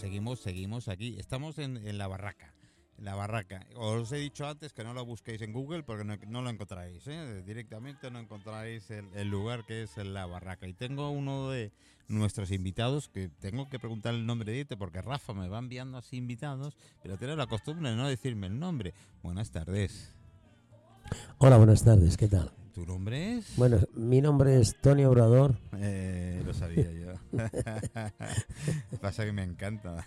seguimos, seguimos aquí. Estamos en, la barraca. La barraca. Os he dicho antes que no lo busquéis en Google porque no, no lo encontraréis. ¿eh? Directamente no encontraréis el, el lugar que es la barraca. Y tengo uno de nuestros invitados que tengo que preguntar el nombre de este porque Rafa me va enviando así invitados, pero tiene la costumbre de no decirme el nombre. Buenas tardes. Hola, buenas tardes, ¿qué tal? ¿Tu nombre es? Bueno, mi nombre es Tony Obrador. Eh, lo sabía yo. Pasa que me encanta.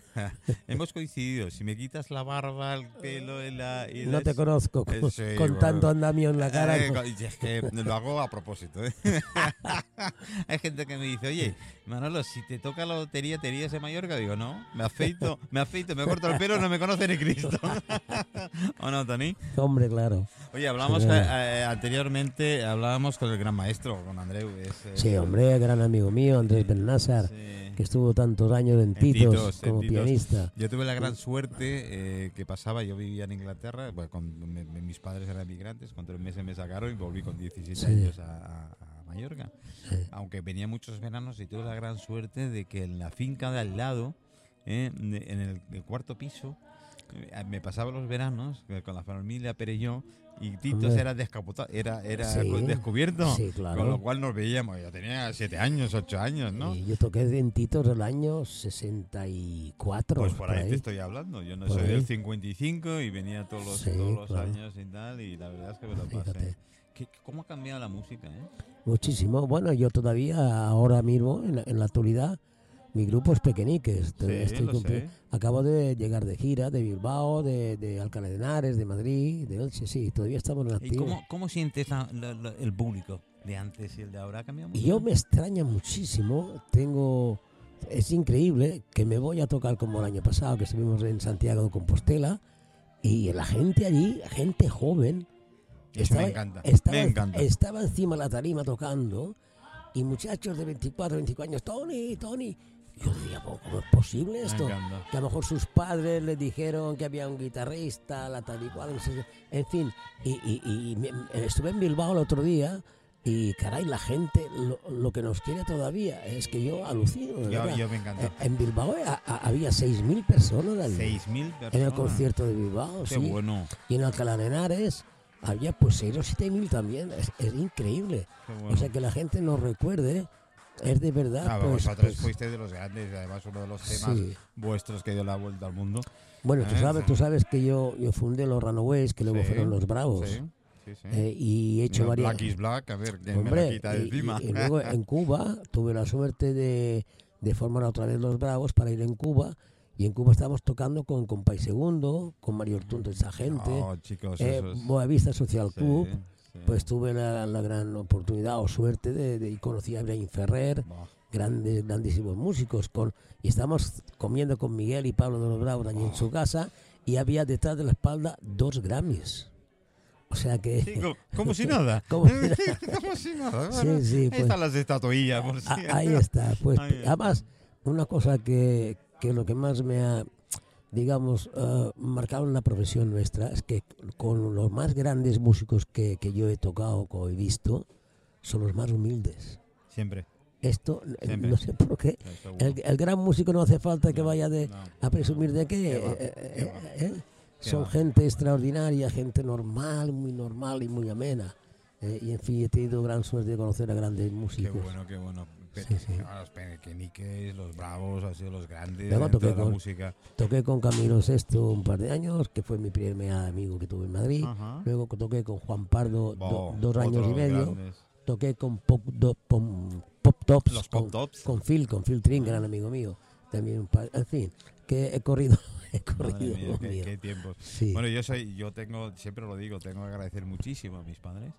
Hemos coincidido. Si me quitas la barba, el pelo y la... y No te conozco Eh, con, sí, con bueno. tanto andamio en la cara. Eh, es que lo hago a propósito. Hay gente que me dice, oye, Manolo, si te toca la lotería, ¿te irías de Mallorca? Digo, no, me afeito, me afeito, me corto el pelo, no me conoce ni Cristo. ¿O no, Tony? Hombre, claro. Oye, hablamos Sí. eh, eh, anteriormente, hablábamos con el gran maestro, con Andreu. es, eh, Sí, hombre, gran amigo mío, Andrés Bennásar, sí. que estuvo tantos años en En Titos, Titos, en como Titos. pianista. Yo tuve la gran suerte eh, que pasaba, yo vivía en Inglaterra, bueno, con- me- mis padres eran migrantes, con tres meses me sacaron y volví con 17 Sí. años a- a Mallorca. Aunque venía muchos veranos y tuve la gran suerte de que en la finca de al lado, eh, en el, el cuarto piso, eh, me pasaba los veranos eh, con la familia Perelló y Hombre. era descapotado, era, era Sí. descubierto. Sí, claro. Con lo cual nos veíamos, yo tenía siete años, ocho años, ¿no? Y yo toqué en Titos del año 64. Pues por ahí, te estoy hablando. Yo no Por soy ahí. del 55 y venía todos los, Sí, todos los claro. años y tal, y la verdad es que me lo pasé. Fíjate. ¿Qué- ¿Cómo ha cambiado la música, eh? Muchísimo. Bueno, yo todavía, ahora mismo, en la, en la actualidad, mi grupo es Pequeñiques. Sí, Estoy. Acabo de llegar de gira, de Bilbao, de, de Alcalá de Henares, de Madrid, de Elche, sí, todavía estamos en ¿Y activo. cómo, cómo sientes la- la- la- el público de antes y el de ahora? ¿Ha cambiado mucho? Y yo me extraña muchísimo, tengo... Es increíble que me voy a tocar como el año pasado, que estuvimos en Santiago de Compostela, y la gente allí, gente joven, Eso me encanta, estaba, me encanta. estaba encima de la tarima tocando, y muchachos de 24, 25 años, Tony, Tony. Yo decía, "¿Cómo- ¿cómo es posible esto? que a lo mejor sus padres les dijeron que había un guitarrista, la tal y cual, no sé, en fin. Y, y- y me- estuve en Bilbao el otro día y, caray, la gente lo, lo que nos quiere todavía es que yo alucino. Yo, yo me encanta. Eh, En Bilbao a- a- había 6.000 personas allí, 6.000 personas. en el concierto de Bilbao, Qué sí. bueno, Y en Alcalá de Henares había pues 6 o 7.000 también. Es, es increíble. bueno. O sea, que la gente nos recuerde, es de verdad. Ah, pues, vosotros pues, fuisteis de los grandes, además uno de los temas sí. vuestros que dio la vuelta al mundo. Bueno, tú Eh, sabes, tú sabes que yo, yo fundé los Runaways, que luego Sí, fueron los Bravos. Sí, sí, sí. eh, y he hecho No, varias. Black is Black, a ver, ¿quién me la Hombre, quita y, encima? y- y luego en Cuba tuve la suerte de, de formar otra vez los Bravos para ir en Cuba. Y en Cuba estábamos tocando con Compay Segundo, con Mario Ortundo, esa gente. Oh, chicos, eh, es- Boavista Social sí, Club. sí. Pues tuve la, la gran oportunidad o suerte de, de y conocí a Ibrahim Ferrer, grandes, grandísimos músicos. Con, y estábamos comiendo con Miguel y Pablo de los Bravos allí en su casa y había detrás de la espalda dos Grammys. O sea que... Sí, co- como si nada. Como si Como si nada. Sí, Bueno, sí, Ahí pues- están las estatuillas, por si. Ah, ahí está. Pues Ahí además, una cosa que, que lo que más me ha, digamos, eh, marcado en la profesión nuestra es que con los más grandes músicos que, que yo he tocado, o he visto, son los más humildes. Siempre. Esto, eh, Siempre. no sé por qué. El, el gran músico no hace falta que No, vaya de, no, a presumir de Qué qué. va, eh, eh, qué eh, eh. Qué Son gente extraordinaria, gente normal, muy normal y muy amena. Y en fin, he tenido gran suerte de conocer a grandes Qué músicos. bueno, qué bueno. Sí, sí. Los pequeñiques, los bravos, han sido los grandes Luego de toqué toda la con- música. Toqué con Camilo Sexto un par de años, que fue mi primer amigo que tuve en Madrid. Ajá. Luego toqué con Juan Pardo do- dos años y medio. grandes. Toqué con Pop, Do- Pom- Pop Tops, Los con, Pop Tops. con Phil, con Phil Trin, gran amigo mío. También un par, en fin, que he corrido, he corrido. mía, qué, qué tiempos. Sí. Bueno, yo soy, yo tengo, siempre lo digo, tengo que agradecer muchísimo a mis padres.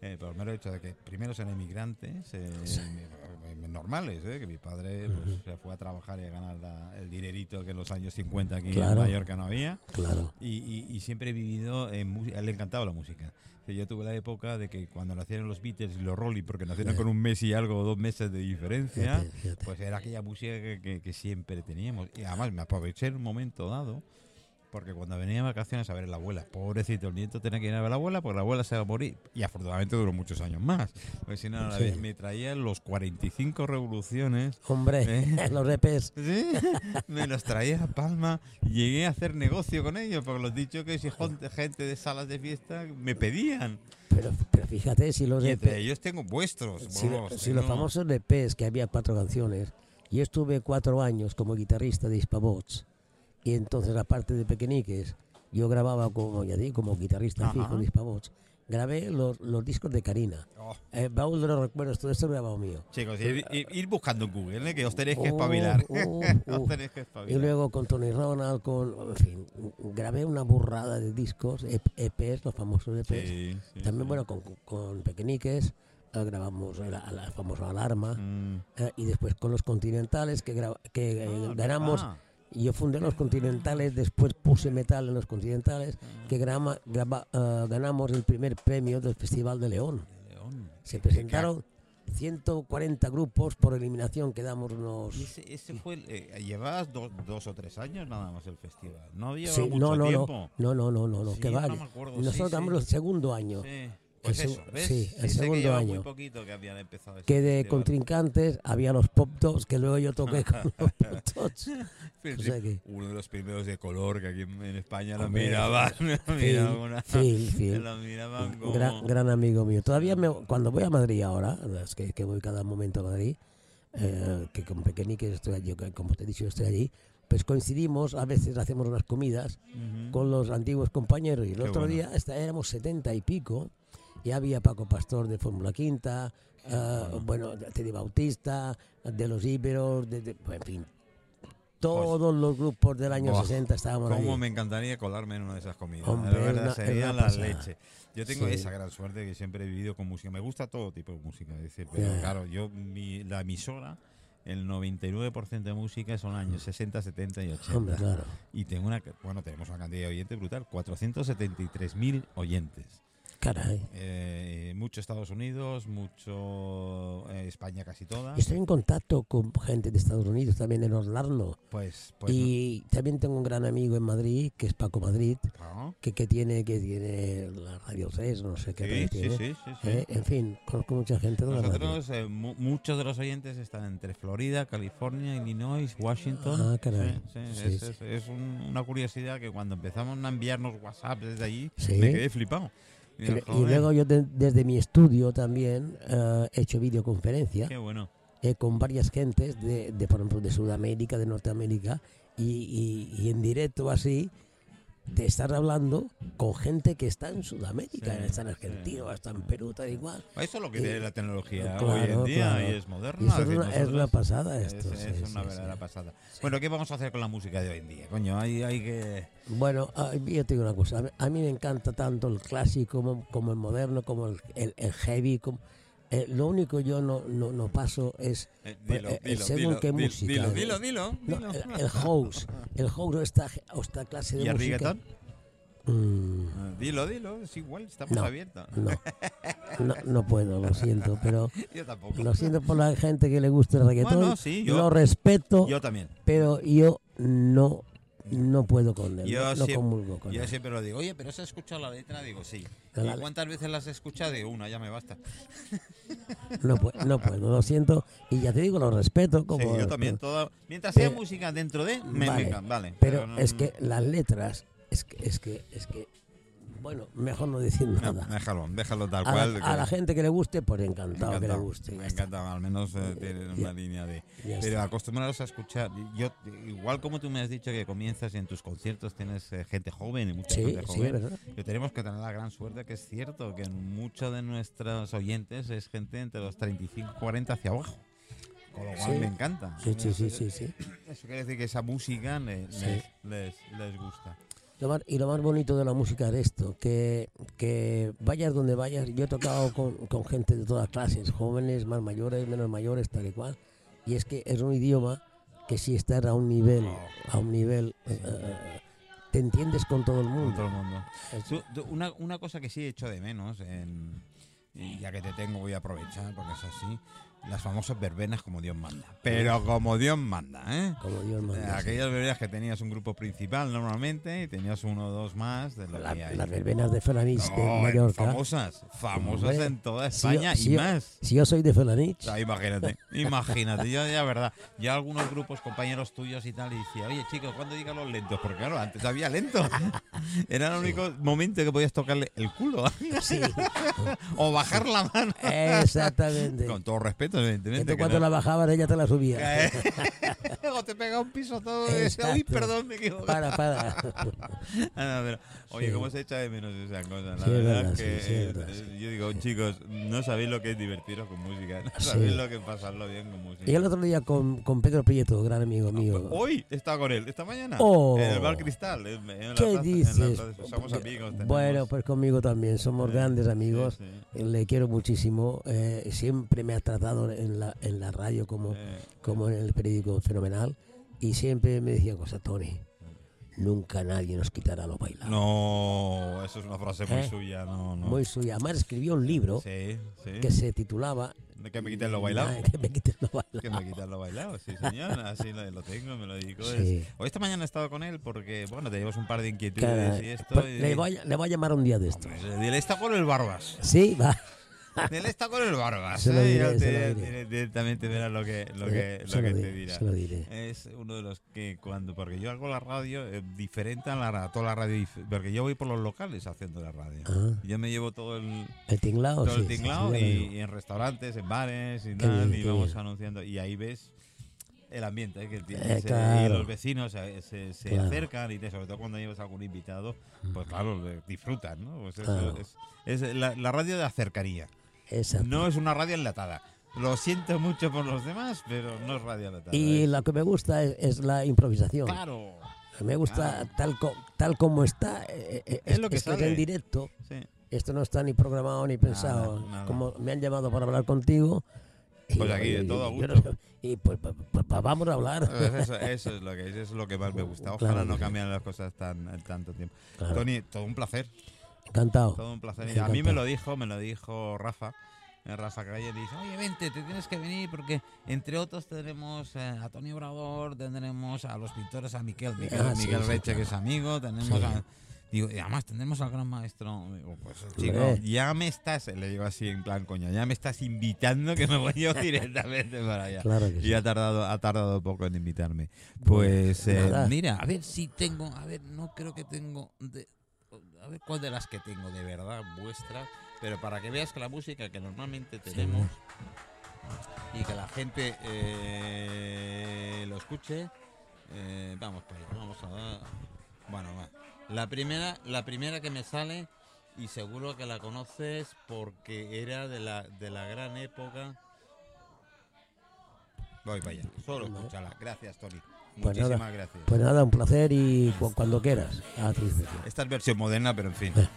Eh, por el mero hecho de que primero son inmigrantes eh, eh, normales, eh, que mi padre pues, se fue a trabajar y a ganar la- el dinerito que en los años 50 aquí Claro. en Mallorca no había. Claro. Y, y- y siempre he vivido en música. A él le encantaba la música. Yo tuve la época de que cuando nacieron los Beatles y los Rolling, porque nacieron Sí. con un mes y algo, dos meses de diferencia, pues era aquella música que, que- que siempre teníamos. Y además me aproveché en un momento dado porque cuando venía de vacaciones a ver a la abuela, pobrecito, el nieto tenía que ir a ver a la abuela porque la abuela se va a morir. Y afortunadamente duró muchos años más. Porque si no, Sí. vez me traía los 45 revoluciones. Hombre, ¿Eh? los repes. Sí, me los traía a Palma llegué a hacer negocio con ellos, porque los dicho que si gente, de salas de fiesta me pedían. Pero, pero fíjate, si los Y entre repes. ellos tengo vuestros. Si, vamos, si los tengo- famosos LPs, que había cuatro canciones, yo estuve cuatro años como guitarrista de Hispavox, y entonces aparte de Pequeñiques, yo grababa como, ya digo, como guitarrista Ajá. fijo de Hispavox, grabé los, los discos de Karina. Oh, Eh, baúl de los recuerdos, todo esto grabado mío. chicos, ir, ir- buscando en Google, ¿eh? que os tenéis que Oh, espabilar. oh, os oh. tenéis que Y luego con Tony Ronald, con, en fin, grabé una burrada de discos, E- EPs, los famosos EPs. Sí, sí, También, sí. bueno, con, con Pequeñiques eh, grabamos la, la famosa Alarma. Mm. Eh, y después con los continentales que, que eh, Ah, ganamos. ah, y Yo fundé los continentales, después puse metal en los continentales, que grama- graba- eh, ganamos el primer premio del Festival de León. Se presentaron 140 grupos, por eliminación quedamos unos... Ese, ese fue, el- eh, llevabas dos, dos o tres años nada más el festival. No había Sí, mucho no, no, tiempo. no, no, no, no, no, Sí, que vale. Nosotros sí, sí. el segundo año. Pues El eso, ¿ves? sí, el sé que segundo lleva muy año. poquito que habían empezado Que de festival. contrincantes había los pop tops que luego yo toqué con los pop tops. O sea que- Uno de los primeros de color que aquí en, España lo miraban. miraban como... gran, gran amigo mío. Todavía me- cuando voy a Madrid ahora, es que, que voy cada momento a Madrid, eh, que con Pequeñiques estoy allí, como te he dicho, estoy allí, pues coincidimos, a veces hacemos unas comidas Ujú. con los antiguos compañeros. Y el Qué otro bueno. día hasta éramos setenta y pico, y había Paco Pastor de Fórmula Quinta, eh, bueno, Teddy Bautista, de los Íberos, de, de- en fin. Todos los grupos del año Buah, 60 estábamos Cómo allí. me encantaría colarme en una de esas comidas. Hombre, la verdad, una- sería la pasada. leche. Yo tengo Sí. esa gran suerte que siempre he vivido con música. Me gusta todo tipo de música, es decir, pero Ya. claro, yo mi, la emisora, el 99% de música son años 60, 70 y 80. Hombre, claro. Y tengo una, bueno, tenemos una cantidad de oyentes brutal, 473.000 oyentes. Caray. Eh, mucho Estados Unidos, mucho eh, España casi toda. Estoy en contacto con gente de Estados Unidos, también en Orlando. Pues, pues y también tengo un gran amigo en Madrid, que es Paco Madrid, no. que, que tiene que tiene la Radio 3, no sé qué Sí, sí, tiene. sí. Eh, En fin, conozco mucha gente de la radio. Nosotros, eh, mu- muchos de los oyentes están entre Florida, California, Illinois, Washington. Ah, caray. Es, sí. es- es un- una curiosidad que cuando empezamos a enviarnos WhatsApp desde allí, me quedé flipado. Y, Que- digo, y "Joder, luego yo de- desde mi estudio también eh, he hecho videoconferencia Qué bueno. eh, con varias gentes de, de, por ejemplo, de Sudamérica, de Norteamérica, y, y- y en directo así, de estar hablando con gente que está en Sudamérica, Sí, está en sí, Argentina, o está en sí. Perú, tal igual. Eso es lo que tiene la tecnología claro, hoy en día claro. y es moderna. Y es decir, una, es una nosotros- pasada es- esto. es, sí, una sí, verdadera sí. pasada. Bueno, ¿qué vamos a hacer con la música de hoy en día? Coño, hay, hay que... Bueno, yo te digo una cosa, a mí, a mí me encanta tanto el clásico como, como el moderno, como el, el- el heavy. Como, eh, lo único yo no, no, no paso es eh, dilo, eh, dilo, según dilo, qué música, Dilo, eh. dilo, dilo. no, dilo. el, el house. El house o esta, esta clase de ¿Y el música. reggaetón? Mm, Ah, Dilo, dilo, es igual, estamos No. abiertos. no, no, no puedo, lo siento, pero Yo tampoco. lo siento por la gente que le gusta el reggaetón. Bueno, sí, yo- lo respeto, Yo también. pero yo no, no puedo con él. Yo no, siempre- comulgo con Yo él. siempre lo digo, oye, pero ¿has escuchado la letra? Digo, sí. ¿Y cuántas veces las has escuchado? Digo, una, ya me basta. No, puedo, no puedo, lo siento. Y ya te digo, lo respeto. Como, sí, yo también. Mientras Pero- sea música dentro de, me Vale, vale. Pero no- es que las letras, es que, es que, es que, bueno, mejor no decir no, nada. déjalo, déjalo tal a, cual. la, a la gente que le guste, pues encantado, que le guste. me encanta, al menos eh, tienen Ya- una línea de... Pero está. acostumbrados a escuchar, yo igual como tú me has dicho que comienzas y en tus conciertos tienes eh, gente joven y mucha Sí, gente sí, joven, que tenemos que tener la gran suerte que es cierto que muchos de nuestros oyentes es gente entre los 35 y 40 hacia abajo. Con lo cual Sí. me encanta. Sí, sí, sí, sí, sí. Eso quiere decir que esa música le- Sí. les, les, les gusta. Lo más- y lo más bonito de la música es esto, que, que vayas donde vayas, yo he tocado con, con gente de todas clases, jóvenes, más mayores, menos mayores, tal y cual, y es que es un idioma que si estás a un nivel, a un nivel, eh, eh, te entiendes con todo el Con mundo. todo el mundo. Es- Tú- tú- una, una cosa que sí he hecho de menos, en- ya que te tengo voy a aprovechar porque es así. Las famosas verbenas como Dios manda. Pero como Dios manda, ¿eh? Como Dios manda. sí. Aquellas verbenas que tenías un grupo principal normalmente y tenías uno o dos más de lo La- que hay. las verbenas de Felanich de No, Mallorca. famosas, famosas en toda si yo- España si y yo- más. Si yo soy de Felanich, O sea, imagínate, imagínate, yo ya verdad, ya algunos grupos, compañeros tuyos y tal, y decía, oye chicos, ¿cuándo digan los lentos? Porque claro, antes había lento. Era el único momento que podías tocarle el culo sí, o bajar la mano. exactamente. Con todo respeto, evidentemente. Entonces, cuando no- la bajabas, ella te la subía. Eh, o te pega un piso todo y dices, uy, perdón, me equivoqué. Para, para. Ah, no, pero, oye, Sí. ¿cómo se echa de menos esa cosa? La Sí, verdad verdad, que sí, es verdad, eh, yo digo, chicos, no sabéis lo que es divertiros con música, no sabéis lo que es pasarlo bien con música. Y el otro día con, con Pedro Prieto, gran amigo mío. Hoy está con él, esta mañana. Oh. En el bar Cristal. En, en ¿Qué plaza- en la dices? plaza. Somos amigos. tenemos- Bueno, pues conmigo también, somos grandes amigos. Le quiero muchísimo. eh, siempre me ha tratado en la, en la radio como, Eh, como en el periódico fenomenal. Y siempre me decía cosa, Tony, nunca nadie nos quitará lo bailado. no, eso es una frase muy ¿Eh? suya. No, no. Muy suya. Además escribió un libro Sí, sí. que se titulaba que me quiten lo bailado. Nah, Que me quiten lo bailado. Que me quitan lo bailado, sí señor, así lo, lo tengo, me lo dedico. Sí. Hoy esta mañana he estado con él porque, bueno, teníamos un par de inquietudes y esto. y- le, voy a, le voy a llamar un día de esto. Él está con el Barbas. Sí, va. Él está con el Barbas. Se lo ¿eh? diré, Ya se te- lo diré. tiene- Directamente verás lo que, lo que, se lo que te dirá. se lo diré. Es uno de los que cuando, porque yo hago la radio eh, diferente a, la, a toda la radio, porque yo voy por los locales haciendo la radio. Ah, Yo me llevo todo el, el tinglao, todo sí, el tinglao sí, y, y en restaurantes, en bares y tal, y vamos anunciando. Y ahí ves el ambiente eh, que tiene. Eh, Y claro. los vecinos eh, se, se Claro. acercan y te- sobre todo cuando llevas algún invitado, pues claro, le- disfrutan, ¿no? Pues eso Claro. es, es la, la radio de acercaría. Exacto. No es una radio enlatada. Lo siento mucho por los demás, pero no es radio enlatada. Y es- lo que me gusta es, es la improvisación. Claro. Me gusta Claro. tal, co- tal como está. eh, eh, Es lo que esto es sale. en directo. Sí. Esto no está ni programado ni pensado. nada. Como me han llamado para hablar contigo. Pues aquí, de todo a gusto. y pues, pues, pues, pues vamos a hablar. Pues Eso, eso es lo que eso es lo que más me gusta. Ojalá Claro no cambien las cosas tan en tanto tiempo. Claro. Tony, todo un placer. Encantado. Todo un placer. Encantado. a mí me lo dijo, me lo dijo Rafa. eh, Rafa Calle le dice, oye, vente, te tienes que venir porque entre otros tenemos eh, a Tony Obrador, tendremos a los pintores, a Miquel, Miquel, Ah, Miguel sí, Reche, claro. que es amigo, tenemos Sí. a... Digo, y además tendremos al gran maestro. Digo, pues chico, ya me estás, le digo así en plan coña, ya me estás invitando que me voy yo directamente para allá. Claro que sí. Y ha tardado, ha tardado poco en invitarme. Pues eh, mira, a ver si tengo, a ver, no creo que tengo, de- a ver cuál de las que tengo de verdad vuestra, pero para que veas que la música que normalmente tenemos y que la gente eh, lo escuche, eh, vamos para allá, vamos a dar, bueno, va. La primera, la primera que me sale y seguro que la conoces porque era de la, de la gran época. Voy para allá, solo escúchala. Gracias, Tony. Pues Muchísimas nada. gracias. Pues nada, un placer y cu- cuando quieras. A tu. Esta es versión moderna, pero en fin. Eh.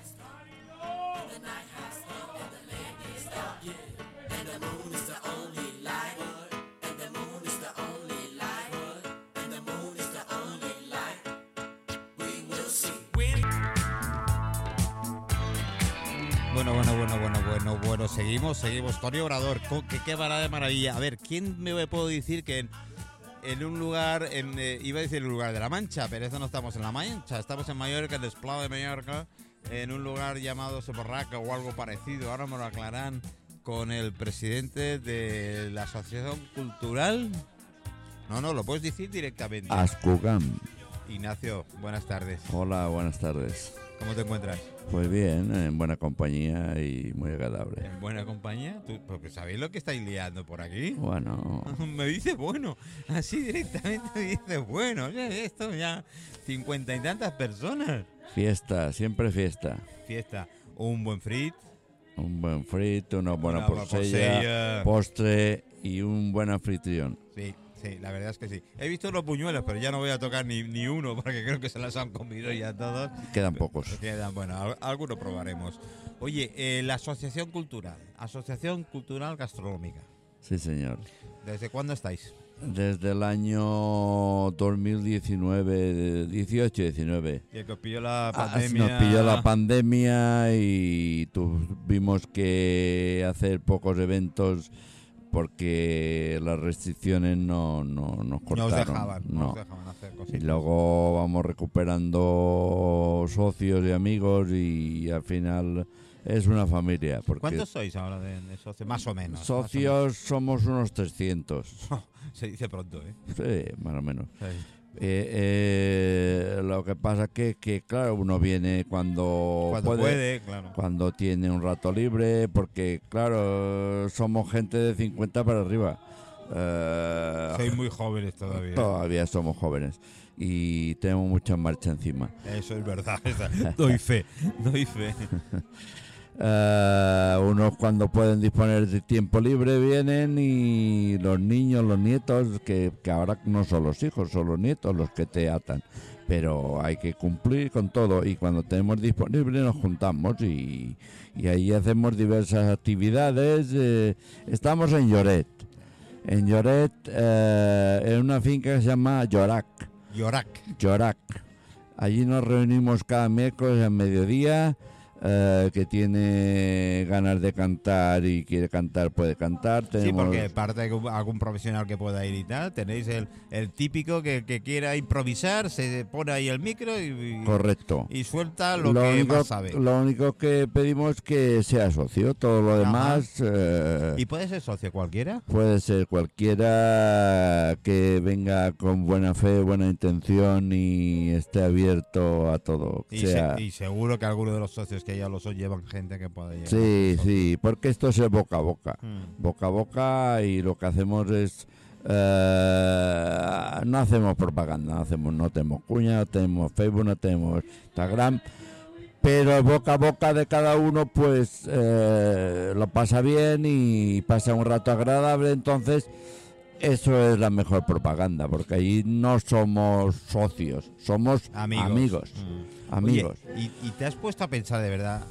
Bueno, bueno, bueno, bueno, bueno, bueno. Seguimos, seguimos. Tony Obrador, qué, qué de maravilla. A ver, ¿quién me puedo decir que en, en un lugar, en, eh, iba a decir el lugar de la Mancha, pero eso no estamos en la Mancha, estamos en Mallorca, en Esplao de Mallorca, en un lugar llamado Soporraca o algo parecido. Ahora me lo aclaran con el presidente de la Asociación Cultural. No, no, lo puedes decir directamente. Ascugam. Ignacio, buenas tardes. Hola, buenas tardes. ¿Cómo te encuentras? Pues bien, en buena compañía y muy agradable. ¿En buena compañía? ¿Tú, porque ¿Sabéis lo que estáis liando por aquí? Bueno, Me dice bueno, así directamente me dice bueno. Esto ya cincuenta y tantas personas. fiesta, siempre fiesta. Fiesta, un buen frit, Un buen frito, una buena una porcella, porcella. postre y un buen anfitrión. Sí, sí, la verdad es que sí. He visto los puñuelos, pero ya no voy a tocar ni, ni uno porque creo que se las han comido ya todos. Quedan pocos. Quedan, bueno, al- algunos probaremos. Oye, eh, la Asociación Cultural, Asociación Cultural Gastronómica. Sí, señor. ¿Desde cuándo estáis? Desde el año 2019, 18-19. Y el que os pilló la Ah, pandemia. Nos pilló la pandemia y tuvimos que hacer pocos eventos porque las restricciones no, no nos No os cortaron. dejaban, no no. os dejaban hacer Y cositas. luego vamos recuperando socios y amigos y al final es una familia. Porque ¿Cuántos sois ahora de, de socios? Más o menos. más o socios somos unos 300. menos. Se dice pronto, ¿eh? Sí, más o menos. Sí. Eh, eh, lo que pasa que, que, claro, uno viene cuando, Cuando puede, claro. cuando tiene un rato libre, porque, claro, somos gente de 50 para arriba. Eh, Sois muy jóvenes todavía. todavía somos jóvenes y tenemos mucha marcha encima. Eso es verdad. Doy fe, doy fe. Eh, unos cuando pueden disponer de tiempo libre vienen y los niños, los nietos, que, que ahora no son los hijos, son los nietos los que te atan. Pero hay que cumplir con todo y cuando tenemos disponible nos juntamos y, y ahí hacemos diversas actividades. eh, estamos en Lloret, en Lloret, eh, en una finca que se llama Llorac. Yorak. Llorac. Allí nos reunimos cada miércoles al mediodía. Eh, que tiene ganas de cantar y quiere cantar, puede cantar. Sí, Tenemos, porque parte de algún profesional que pueda ir y tal, tenéis el, el típico que, que quiera improvisar, se pone ahí el micro y, y- Correcto. y suelta lo, que único, más sabe. lo único que pedimos es que sea socio. Todo lo Ajá. demás eh, ¿Y puede ser socio cualquiera? puede ser cualquiera que venga con buena fe, buena intención y esté abierto a todo. Y, sea, se- y seguro que alguno de los socios que ya lo son llevan gente que pueda llegar. sí, sí, porque esto es boca a boca. Mm. boca a boca y lo que hacemos es eh, no hacemos propaganda, no hacemos, no tenemos cuña, no tenemos Facebook, no tenemos Instagram, pero boca a boca de cada uno pues eh, lo pasa bien y pasa un rato agradable, entonces eso es la mejor propaganda, porque ahí no somos socios, somos Amigos. amigos. Mm. amigos. Oye, ¿y, y te has puesto a pensar de verdad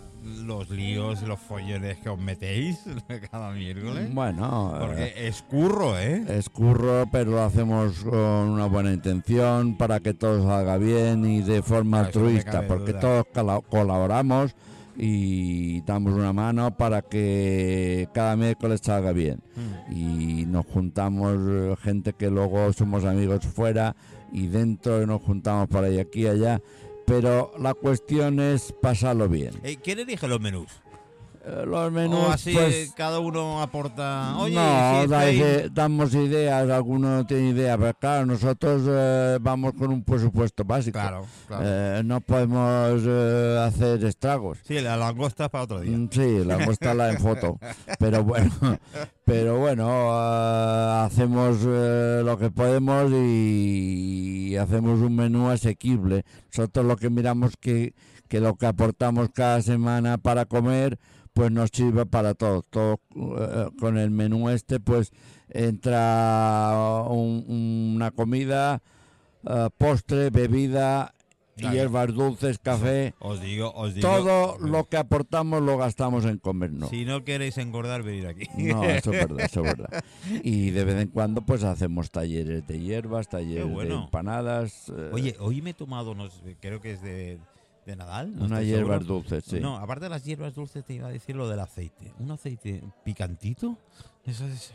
los líos, los follones que os metéis cada miércoles? Bueno, eh, Porque es curro, ¿eh? Es curro, pero lo hacemos con una buena intención para que todo salga bien y de forma altruista, porque duda. todos colaboramos y damos una mano para que cada miércoles salga bien. Mm. Y nos juntamos gente que luego somos amigos fuera y dentro y nos juntamos por ahí, aquí y allá. Pero la cuestión es pasarlo bien. ¿Quién elige los menús? Eh, Los menús, o así pues, cada uno aporta. Oye, no, si da estáis- ide- damos ideas, alguno no tiene idea, pero claro, nosotros eh, vamos con un presupuesto básico. Claro, claro. Eh, no podemos eh, hacer estragos. sí, la langosta es para otro día. Mm, Sí, la la en foto. Pero bueno, pero bueno, eh, hacemos eh, lo que podemos y hacemos un menú asequible. Nosotros lo que miramos que, que lo que aportamos cada semana para comer, pues nos sirve para todo. Todo eh, con el menú este, pues entra un- una comida, eh, postre, bebida, Claro. hierbas dulces, café. Os digo, os digo. Todo lo que aportamos lo gastamos en comer, no. Si no queréis engordar, venir aquí. No, eso es verdad, eso es verdad. Y de vez en cuando pues hacemos talleres de hierbas, talleres de empanadas. eh, Oye, hoy me he tomado, no sé, creo que es de, de Nadal. no hierbas seguro. dulces, sí. No, aparte de las hierbas dulces, te iba a decir lo del aceite. ¿Un aceite picantito? Eso es.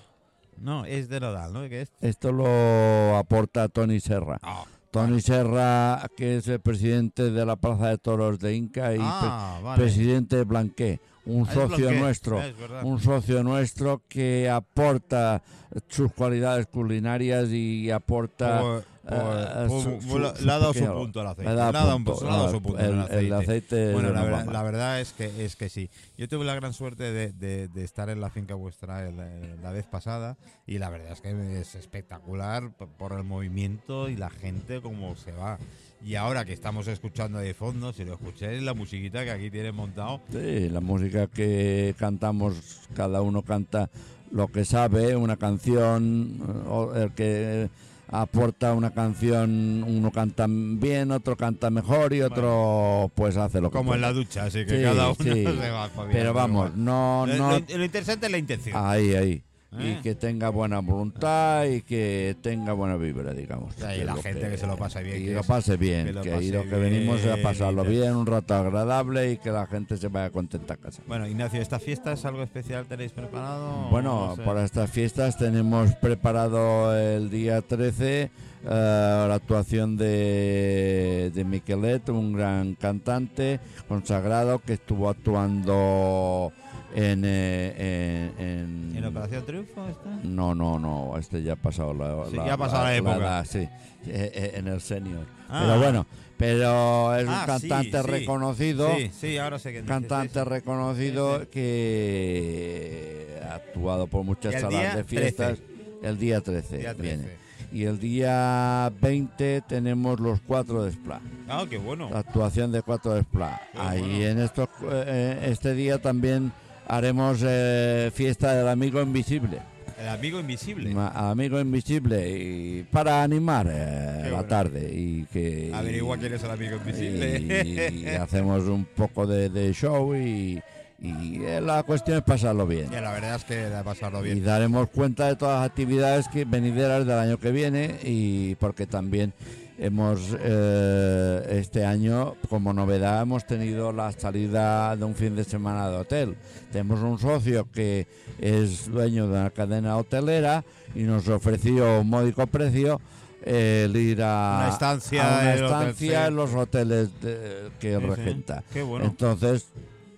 No, es de Nadal, ¿no? ¿Qué es? Esto lo aporta Tony Serra. Ah, Tony Serra, que es el presidente de la Plaza de Toros de Inca y pre- ah, vale. presidente de Blanqué, un Ah, es socio Blanqué. nuestro. Un socio nuestro que aporta sus cualidades culinarias y aporta pues- eh, pues- su- pues su- le- ha dado su punto al aceite. le ha dado punto, le ha su punto el, al el aceite. aceite Bueno, no la, verdad, la verdad es que es que sí. Yo tuve la gran suerte de, de- de estar en la finca vuestra el- la vez pasada y la verdad es que es espectacular por el movimiento y la gente como se va. Y ahora que estamos escuchando de fondo, si lo escucháis, la musiquita que aquí tienen montado, Sí, la música que cantamos, cada uno canta lo que sabe, una canción, eh, o el que aporta una canción, uno canta bien, otro canta mejor y otro pues hace lo que como en la ducha, así que Sí, cada uno sí. se va Pero vamos, no, Lo, no, lo- lo interesante es la intención. ahí, ahí. ¿Eh? y que tenga buena voluntad y que tenga buena vibra, digamos. Y la gente que se lo pase bien, Y que lo pase bien, que lo que, pase y lo que venimos es a pasarlo bien, un rato agradable y que la gente se vaya contenta a casa. Bueno, Ignacio, ¿esta fiesta es algo especial? ¿Tenéis preparado? Bueno, No sé. para estas fiestas tenemos preparado el día 13 eh, la actuación de, de Miquelet, un gran cantante consagrado que estuvo actuando en... eh, en, en- ¿En Operación Triunfo está? No, no, no, este ya ha pasado la, Sí, ya ha pasado la época. sí, eh, eh, en el senior. Ah. Pero bueno, pero es Ah, un sí, cantante sí. reconocido Sí, sí, ahora sé que dices, cantante reconocido que ha actuado por muchas salas de fiestas. El día 13, Día 13. viene. Y el día 20 tenemos los cuatro de Spla. Ah, qué bueno. La actuación de cuatro de Spla. Qué Ahí bueno. en estos, eh, este día también haremos eh, fiesta del amigo invisible. El amigo invisible. Ma- Amigo invisible y para animar eh, la bueno. tarde y que Averigua quién es el amigo invisible. y hacemos un poco de, de show y, y, eh, la cuestión es pasarlo bien. Que la verdad es que pasarlo Y bien. daremos cuenta de todas las actividades que venideras del año que viene y porque también hemos eh, este año como novedad hemos tenido la salida de un fin de semana de hotel. Tenemos un socio que es dueño de una cadena hotelera y nos ofreció un módico precio el ir a Una estancia a una en hotel, sí. los hoteles de- que Sí, sí. regenta. Qué bueno. Entonces,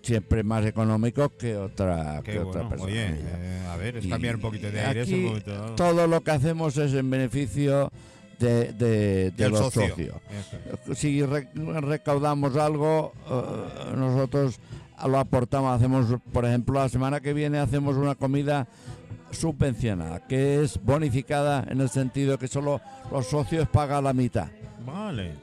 siempre más económico que otra, Qué que otra persona. Oye, eh, a ver, es cambiar un poquito de aire. aquí. Todo lo que hacemos es en beneficio de, de- de Del los socio. socios. Si re- recaudamos algo, eh, nosotros lo aportamos. Hacemos, por ejemplo, la semana que viene hacemos una comida subvencionada, que es bonificada en el sentido que solo los socios pagan la mitad. Vale.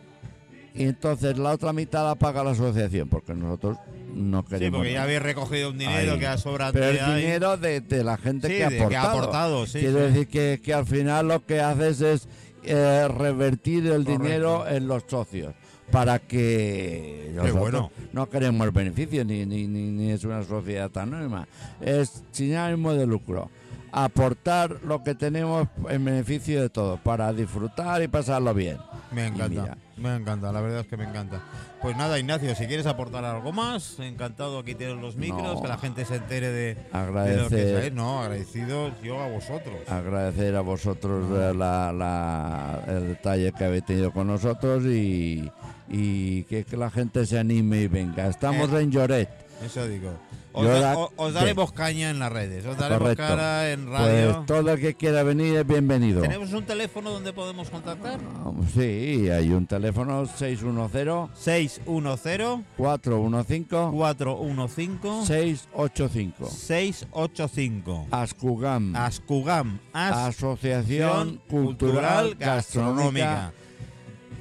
Y entonces la otra mitad la paga la asociación, porque nosotros no Sí, queremos. porque ya habéis recogido un dinero Ahí. que ha sobrado. Pero el dinero de, de la gente sí, que, ha que aportado. Sí, Quiero sí. decir que, que al final lo que haces es eh, revertir el Correcto. dinero en los socios para que nosotros bueno. no queremos beneficios ni, ni, ni, ni es una sociedad anónima. Es sin ánimo de lucro. Aportar lo que tenemos en beneficio de todos para disfrutar y pasarlo bien. Me encanta, mira. Me encanta, la verdad es que me encanta. Pues nada, Ignacio, si quieres aportar algo más, encantado aquí tienes los micros, No. que la gente se entere de, de lo que es. No, agradecido yo a vosotros. agradecer a vosotros eh, la- la- el detalle que habéis tenido con nosotros y, y que, que la gente se anime y venga. Estamos Eh, en Lloret. Eso digo. Os, da- o- os daremos caña en las redes, os daremos Correcto. cara en radio. Pues todo el que quiera venir es bienvenido. ¿Tenemos un teléfono donde podemos contactar? Vamos, Sí, hay un teléfono 610 610 415 415 685. 685. Ascugam, Ascugam, Asociación Cultural Gastronómica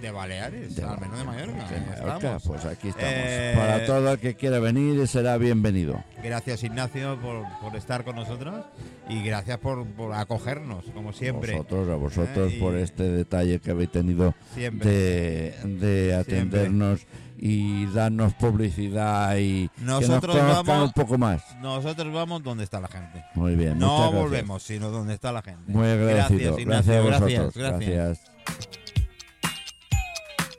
de Baleares, de al menos de Mallorca. de Mallorca. Pues aquí estamos. Eh, Para todo el que quiera venir será bienvenido. Gracias Ignacio por, por estar con nosotros y gracias por, por acogernos, como siempre. Vosotros, a vosotros Eh, por este detalle que habéis tenido Siempre. de, de atendernos y darnos publicidad y Nosotros que nos vamos- un poco más. Nosotros vamos donde está la gente. Muy bien, No gracias. volvemos, sino donde está la gente. Muy agradecido. Gracias, Gracias, Ignacio, a vosotros. gracias. gracias. gracias.